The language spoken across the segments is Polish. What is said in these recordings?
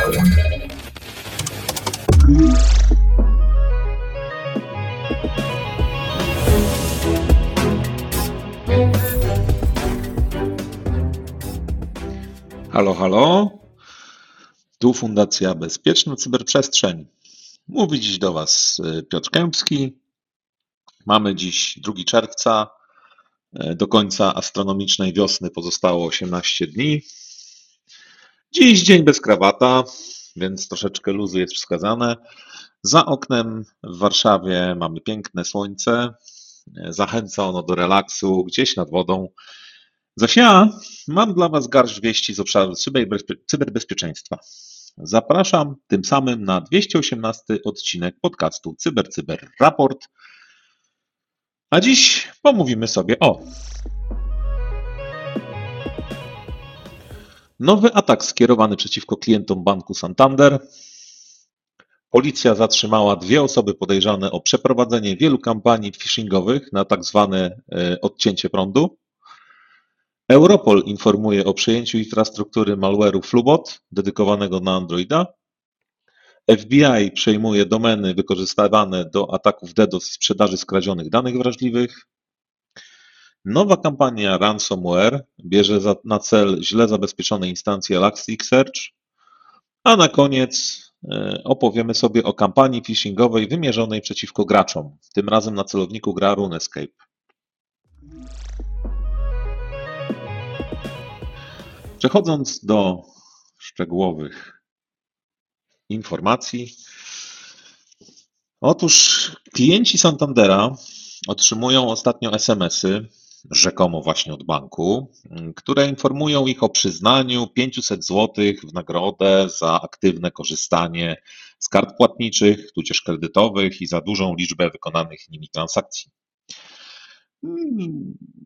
Halo, halo. Tu Fundacja Bezpieczna Cyberprzestrzeń. Mówi dziś do Was y, Piotr Kępski. Mamy dziś 2 czerwca. Y, do końca astronomicznej wiosny pozostało 18 dni. Dziś dzień bez krawata, więc troszeczkę luzu jest wskazane. Za oknem w Warszawie mamy piękne słońce. Zachęca ono do relaksu gdzieś nad wodą. Zaś ja mam dla Was garść wieści z obszaru cyberbezpieczeństwa. Zapraszam tym samym na 218 odcinek podcastu Cyber Cyber Raport. A dziś pomówimy sobie o nowy atak skierowany przeciwko klientom banku Santander. Policja zatrzymała dwie osoby podejrzane o przeprowadzenie wielu kampanii phishingowych na tak zwane e, odcięcie prądu. Europol informuje o przejęciu infrastruktury malware'u Flubot dedykowanego na Androida. FBI przejmuje domeny wykorzystywane do ataków DDoS i sprzedaży skradzionych danych wrażliwych. Nowa kampania ransomware bierze na cel źle zabezpieczone instancje Elasticsearch. A na koniec e, opowiemy sobie o kampanii phishingowej wymierzonej przeciwko graczom. Tym razem na celowniku gra RuneScape. Przechodząc do szczegółowych informacji. Otóż klienci Santandera otrzymują ostatnio SMS-y, rzekomo właśnie od banku, które informują ich o przyznaniu 500 zł w nagrodę za aktywne korzystanie z kart płatniczych, tudzież kredytowych i za dużą liczbę wykonanych nimi transakcji.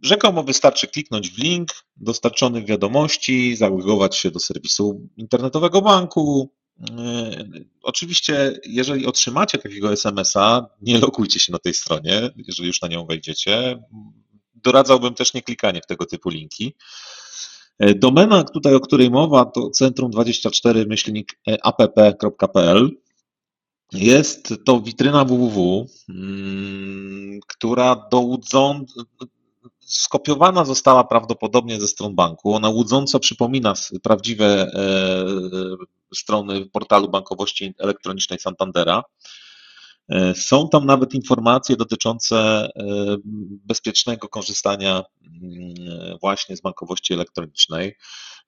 Rzekomo wystarczy kliknąć w link dostarczony w wiadomości, zalogować się do serwisu internetowego banku. Yy, oczywiście, jeżeli otrzymacie takiego SMS-a, nie logujcie się na tej stronie, jeżeli już na nią wejdziecie. Doradzałbym też nie klikanie w tego typu linki. Yy, domena, tutaj, o której mowa, to centrum24-app.pl. Jest to witryna www, mm, która dołudzą, skopiowana została prawdopodobnie ze stron banku. Ona łudząco przypomina prawdziwe e, strony portalu bankowości elektronicznej Santandera. E, są tam nawet informacje dotyczące e, bezpiecznego korzystania mm, właśnie z bankowości elektronicznej.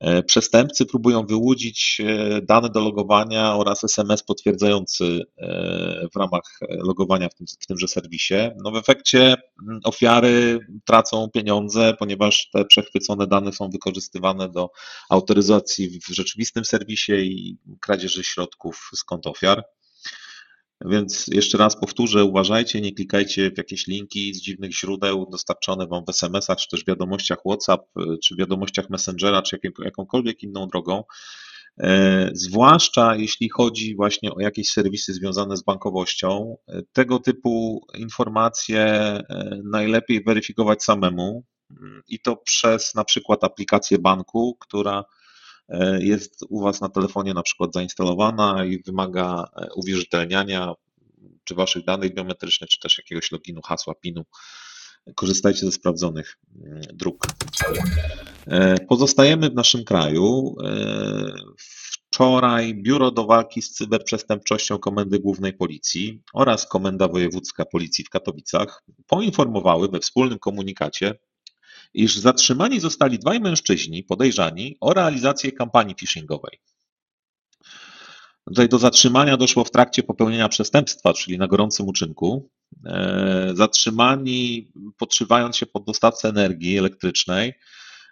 E, przestępcy próbują wyłudzić dane do logowania oraz SMS potwierdzający w ramach logowania w, tym, w tymże serwisie. No w efekcie mm, ofiary tracą pieniądze, ponieważ te przechwycone dane są wykorzystywane do autoryzacji w rzeczywistym serwisie i kradzieży środków z kont ofiar. Więc jeszcze raz powtórzę, uważajcie, nie klikajcie w jakieś linki z dziwnych źródeł dostarczone Wam w SMS-ach, czy też wiadomościach WhatsApp, czy wiadomościach Messengera, czy jakąkolwiek inną drogą. E, zwłaszcza jeśli chodzi właśnie o jakieś serwisy związane z bankowością, e, tego typu informacje e, najlepiej weryfikować samemu mm, i to przez na przykład aplikację banku, która jest u Was na telefonie na przykład zainstalowana i wymaga e, uwierzytelniania czy Waszych danych biometrycznych, czy też jakiegoś loginu, hasła, PIN-u. Korzystajcie ze sprawdzonych mm, dróg. E, pozostajemy w naszym kraju. Wczoraj Biuro do Walki z Cyberprzestępczością Komendy Głównej Policji oraz Komenda Wojewódzka Policji w Katowicach poinformowały we wspólnym komunikacie, iż zatrzymani zostali dwaj mężczyźni podejrzani o realizację kampanii phishingowej. Tutaj do zatrzymania doszło w trakcie popełnienia przestępstwa, czyli na gorącym uczynku. E, zatrzymani, podszywając się pod dostawcę energii elektrycznej,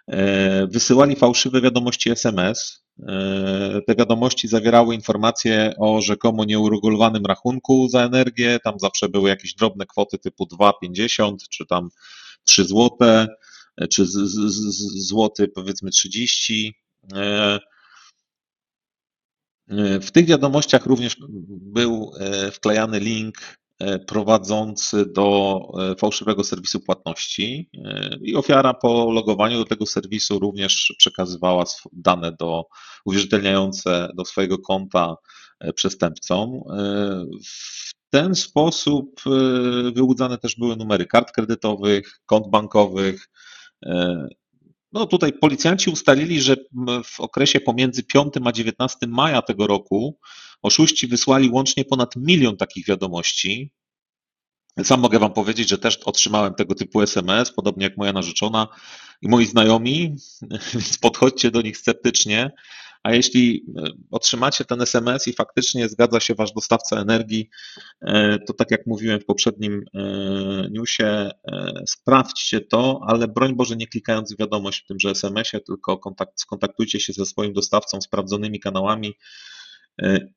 e, wysyłali fałszywe wiadomości SMS. E, te wiadomości zawierały informacje o rzekomo nieuregulowanym rachunku za energię. Tam zawsze były jakieś drobne kwoty typu 2,50 czy tam 3 złote czy z, z, z, złoty powiedzmy 30. E, e, w tych wiadomościach również był e, wklejany link prowadzący do fałszywego serwisu płatności i ofiara po logowaniu do tego serwisu również przekazywała dane do uwierzytelniające do swojego konta przestępcom. W ten sposób wyłudzane też były numery kart kredytowych, kont bankowych, no tutaj policjanci ustalili, że w okresie pomiędzy 5 a 19 maja tego roku oszuści wysłali łącznie ponad milion takich wiadomości. Sam mogę Wam powiedzieć, że też otrzymałem tego typu SMS, podobnie jak moja narzeczona i moi znajomi, więc podchodźcie do nich sceptycznie. A jeśli e, otrzymacie ten SMS i faktycznie zgadza się Wasz dostawca energii, e, to tak jak mówiłem w poprzednim e, newsie, sprawdźcie to, ale broń Boże nie klikając wiadomość w tymże SMS-ie, tylko kontakt, skontaktujcie się ze swoim dostawcą sprawdzonymi kanałami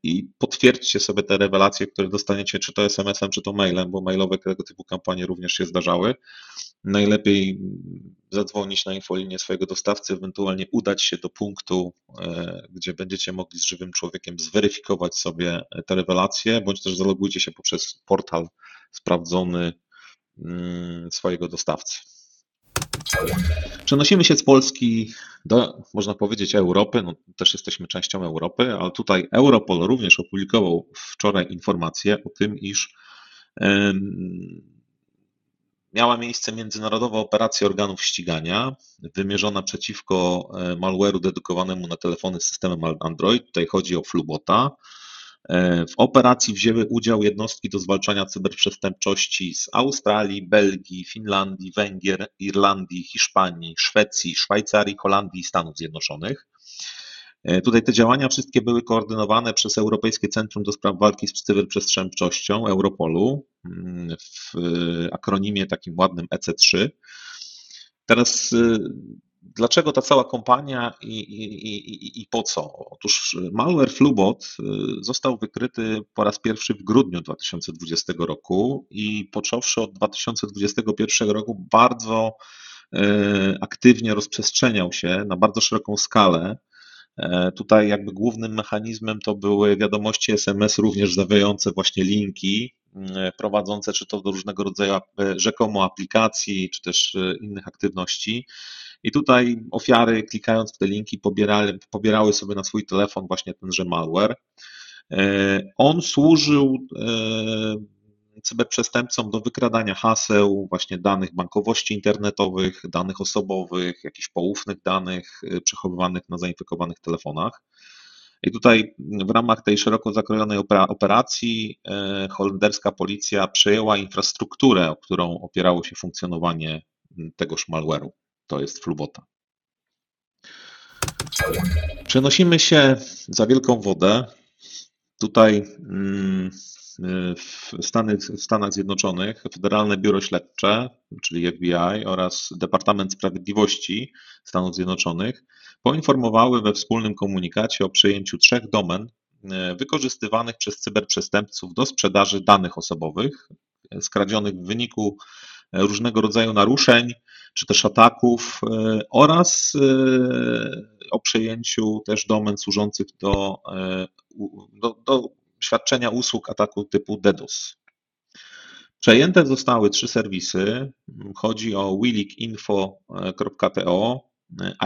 i potwierdźcie sobie te rewelacje, które dostaniecie, czy to SMS-em, czy to mailem, bo mailowe tego typu kampanie również się zdarzały. Najlepiej zadzwonić na infolinię swojego dostawcy, ewentualnie udać się do punktu, e, gdzie będziecie mogli z żywym człowiekiem zweryfikować sobie te rewelacje, bądź też zalogujcie się poprzez portal sprawdzony mm, swojego dostawcy. Przenosimy się z Polski do, można powiedzieć, Europy. No, też jesteśmy częścią Europy, ale tutaj Europol również opublikował wczoraj informację o tym, iż miała miejsce międzynarodowa operacja organów ścigania wymierzona przeciwko e, malware'u dedykowanemu na telefony systemem Android. Tutaj chodzi o Flubota. E, w operacji wzięły udział jednostki do zwalczania cyberprzestępczości z Australii, Belgii, Finlandii, Węgier, Irlandii, Hiszpanii, Szwecji, Szwajcarii, Holandii i Stanów Zjednoczonych. E, tutaj te działania wszystkie były koordynowane przez Europejskie Centrum do Spraw Walki z Cyberprzestępczością Europolu mm, w akronimie takim ładnym EC3. Teraz e, dlaczego ta cała kompania i, i, i, i, po co? Otóż malware Flubot e, został wykryty po raz pierwszy w grudniu 2020 roku i począwszy od 2021 roku bardzo aktywnie rozprzestrzeniał się na bardzo szeroką skalę. E, tutaj jakby głównym mechanizmem to były wiadomości SMS, również zawierające właśnie linki, prowadzące czy to do różnego rodzaju rzekomo aplikacji, czy też innych aktywności. I tutaj ofiary, klikając w te linki, pobierały, pobierały sobie na swój telefon właśnie tenże malware. On służył cyberprzestępcom do wykradania haseł, właśnie danych bankowości internetowych, danych osobowych, jakichś poufnych danych y, przechowywanych na zainfekowanych telefonach. I tutaj w ramach tej szeroko zakrojonej operacji holenderska policja przejęła infrastrukturę, o którą opierało się funkcjonowanie tegoż malware'u. To jest Flubota. Przenosimy się za wielką wodę. Tutaj mm, w, Stany, w Stanach Zjednoczonych Federalne Biuro Śledcze, czyli FBI oraz Departament Sprawiedliwości Stanów Zjednoczonych poinformowały we wspólnym komunikacie o przejęciu trzech domen e, wykorzystywanych przez cyberprzestępców do sprzedaży danych osobowych skradzionych w wyniku różnego rodzaju naruszeń czy też ataków e, oraz e, o przejęciu też domen służących do, do, do świadczenia usług ataku typu DDoS. Przejęte zostały trzy serwisy. Chodzi o willikinfo.to,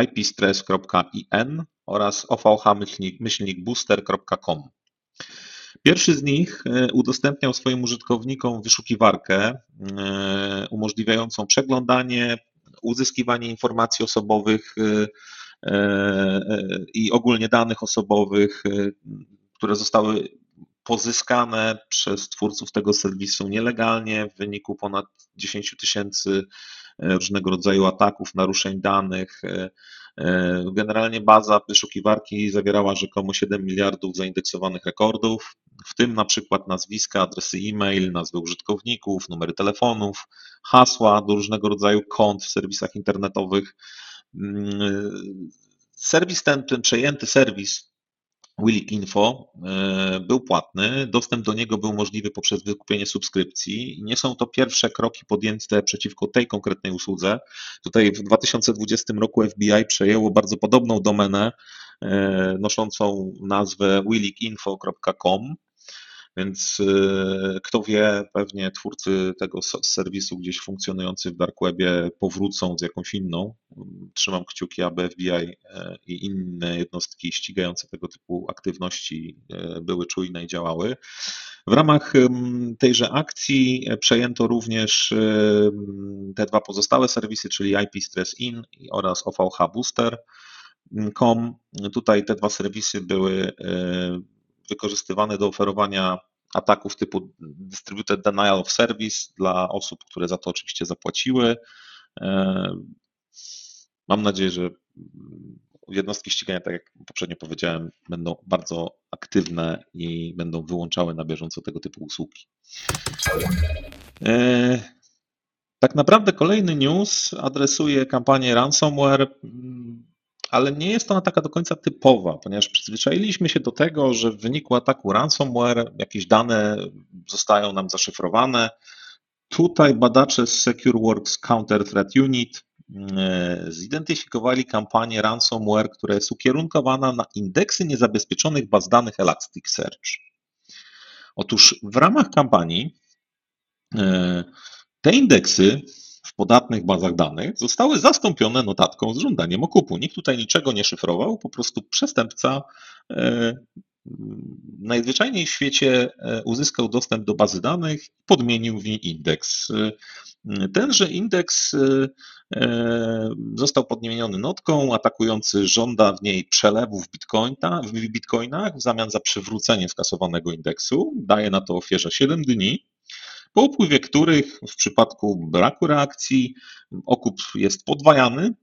ipstress.in oraz ovh-booster.com. Pierwszy z nich e, udostępniał swoim użytkownikom wyszukiwarkę e, umożliwiającą przeglądanie, uzyskiwanie informacji osobowych e, i ogólnie danych osobowych, które zostały pozyskane przez twórców tego serwisu nielegalnie w wyniku ponad 10 tysięcy różnego rodzaju ataków, naruszeń danych. E, generalnie baza wyszukiwarki zawierała rzekomo 7 miliardów zaindeksowanych rekordów, w tym na przykład nazwiska, adresy e-mail, nazwy użytkowników, numery telefonów, hasła do różnego rodzaju kont w serwisach internetowych. Mm, serwis ten, ten przejęty serwis Willik Info e, był płatny, dostęp do niego był możliwy poprzez wykupienie subskrypcji. Nie są to pierwsze kroki podjęte przeciwko tej konkretnej usłudze. Tutaj w 2020 roku FBI przejęło bardzo podobną domenę e, noszącą nazwę willikinfo.com. Więc y, kto wie, pewnie twórcy tego serwisu gdzieś funkcjonujący w Dark Webie powrócą z jakąś inną. Trzymam kciuki, aby FBI e, i inne jednostki ścigające tego typu aktywności e, były czujne i działały. W ramach tejże akcji przejęto również te dwa pozostałe serwisy, czyli IP Stress In oraz OVH Booster.com. Tutaj te dwa serwisy były e, wykorzystywane do oferowania ataków typu Distributed Denial of Service dla osób, które za to oczywiście zapłaciły. E, mam nadzieję, że jednostki ścigania, tak jak poprzednio powiedziałem, będą bardzo aktywne i będą wyłączały na bieżąco tego typu usługi. E, tak naprawdę kolejny news adresuje kampanię ransomware ale nie jest ona taka do końca typowa, ponieważ przyzwyczailiśmy się do tego, że w wyniku ataku ransomware jakieś dane zostają nam zaszyfrowane. Tutaj badacze z SecureWorks Counter Threat Unit e, zidentyfikowali kampanię ransomware, która jest ukierunkowana na indeksy niezabezpieczonych baz danych Elasticsearch. Otóż w ramach kampanii e, te indeksy w podatnych bazach danych zostały zastąpione notatką z żądaniem okupu. Nikt tutaj niczego nie szyfrował, po prostu przestępca e, najzwyczajniej w świecie e, uzyskał dostęp do bazy danych, podmienił w niej indeks. E, tenże indeks został podmieniony notką, atakujący żąda w niej przelewów bitcoina, w bitcoinach w zamian za przywrócenie skasowanego indeksu. Daje na to ofierze 7 dni po upływie których w przypadku braku reakcji okup jest podwajany.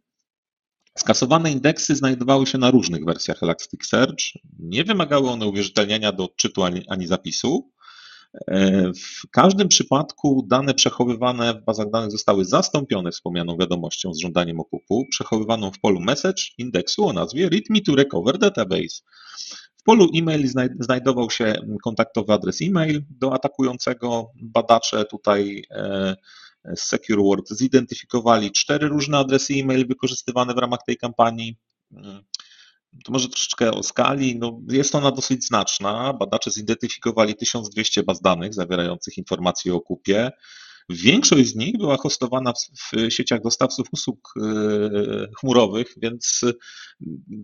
Skasowane indeksy znajdowały się na różnych wersjach Elasticsearch. Nie wymagały one uwierzytelnienia do odczytu ani, ani zapisu. W każdym przypadku dane przechowywane w bazach danych zostały zastąpione wspomnianą wiadomością z żądaniem okupu, przechowywaną w polu message indeksu o nazwie readme to recover database. W polu e-mail znajdował się kontaktowy adres e-mail do atakującego. Badacze tutaj e, z SecureWord zidentyfikowali cztery różne adresy e-mail wykorzystywane w ramach tej kampanii. Mm, to może troszeczkę o skali. No, jest ona dosyć znaczna. Badacze zidentyfikowali 1200 baz danych zawierających informacje o kupie. Większość z nich była hostowana w sieciach dostawców usług e, chmurowych, więc e,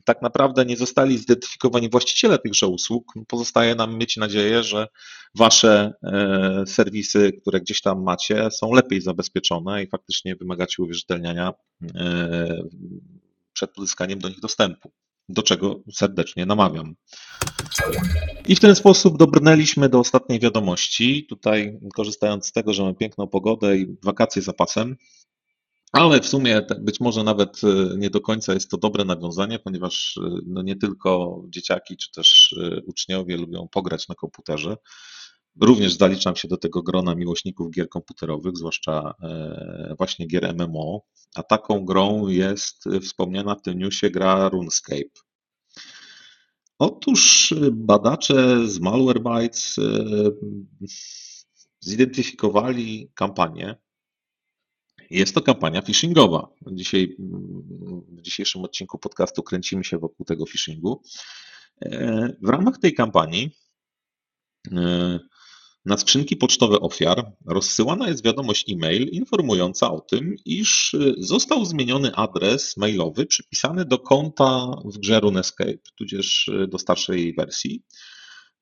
tak naprawdę nie zostali zidentyfikowani właściciele tychże usług. Pozostaje nam mieć nadzieję, że wasze e, serwisy, które gdzieś tam macie, są lepiej zabezpieczone i faktycznie wymagacie uwierzytelniania przed uzyskaniem do nich dostępu do czego serdecznie namawiam. I w ten sposób dobrnęliśmy do ostatniej wiadomości. Tutaj, korzystając z tego, że mamy piękną pogodę i wakacje za pasem, ale w sumie być może nawet e, nie do końca jest to dobre nawiązanie, ponieważ e, no nie tylko dzieciaki czy też e, uczniowie lubią pograć na komputerze. Również zaliczam się do tego grona miłośników gier komputerowych, zwłaszcza właśnie gier MMO, a taką grą jest wspomniana w tym newsie gra RuneScape. Otóż badacze z Malwarebytes zidentyfikowali kampanię. Jest to kampania phishingowa. Dzisiaj, w dzisiejszym odcinku podcastu kręcimy się wokół tego phishingu. W ramach tej kampanii na skrzynki pocztowe ofiar rozsyłana jest wiadomość e-mail informująca o tym, iż y, został zmieniony adres mailowy przypisany do konta w grze RuneScape, tudzież y, do starszej wersji.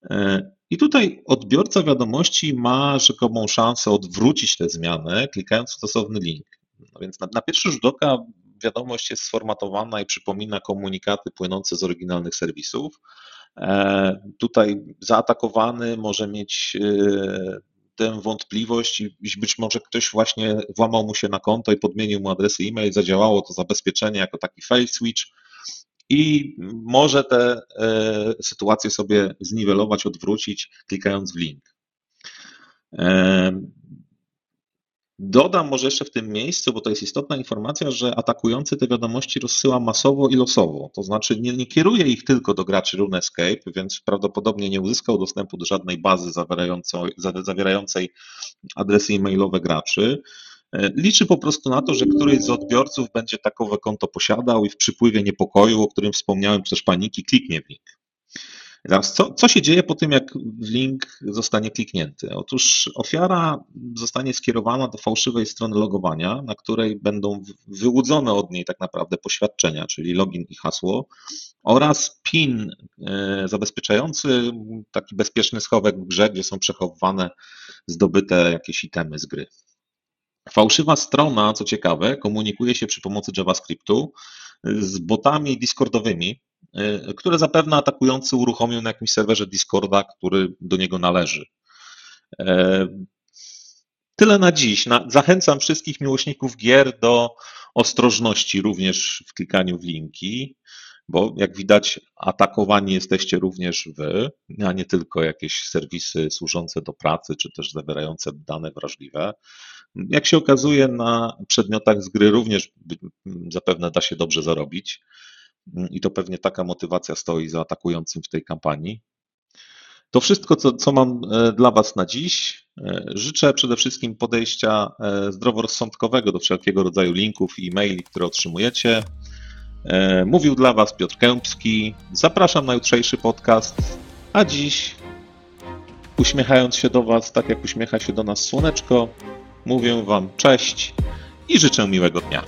E, I tutaj odbiorca wiadomości ma rzekomą szansę odwrócić tę zmianę, klikając w stosowny link. No więc na, na pierwszy rzut oka wiadomość jest sformatowana i przypomina komunikaty płynące z oryginalnych serwisów, tutaj zaatakowany może mieć e, tę wątpliwość i być może ktoś właśnie włamał mu się na konto i podmienił mu adresy e-mail, zadziałało to zabezpieczenie jako taki fail switch i może tę e, sytuację sobie zniwelować, odwrócić, klikając w link. Dodam może jeszcze w tym miejscu, bo to jest istotna informacja, że atakujący te wiadomości rozsyła masowo i losowo. To znaczy nie, nie kieruje ich tylko do graczy RuneScape, więc prawdopodobnie nie uzyskał dostępu do żadnej bazy zawierającej, adresy e-mailowe graczy. E, liczy po prostu na to, że któryś z odbiorców będzie takowe konto posiadał i w przypływie niepokoju, o którym wspomniałem, czy też paniki, kliknie w nich. Teraz, co, co się dzieje po tym, jak link zostanie kliknięty? Otóż ofiara zostanie skierowana do fałszywej strony logowania, na której będą wyłudzone od niej tak naprawdę poświadczenia, czyli login i hasło, oraz PIN e, zabezpieczający taki bezpieczny schowek w grze, gdzie są przechowywane zdobyte jakieś itemy z gry. Fałszywa strona, co ciekawe, komunikuje się przy pomocy JavaScriptu z botami Discordowymi, które zapewne atakujący uruchomią na jakimś serwerze Discorda, który do niego należy. E, tyle na dziś. Zachęcam wszystkich miłośników gier do ostrożności również w klikaniu w linki, bo jak widać, atakowani jesteście również wy, a nie tylko jakieś serwisy służące do pracy, czy też zawierające dane wrażliwe. Jak się okazuje, na przedmiotach z gry również zapewne da się dobrze zarobić. I to pewnie taka motywacja stoi za atakującym w tej kampanii. To wszystko, co, co mam e, dla Was na dziś. E, życzę przede wszystkim podejścia e, zdroworozsądkowego do wszelkiego rodzaju linków i e-maili, które otrzymujecie. Mówił dla Was Piotr Kępski. Zapraszam na jutrzejszy podcast. A dziś, uśmiechając się do Was, tak jak uśmiecha się do nas słoneczko, Mówię Wam cześć i życzę miłego dnia.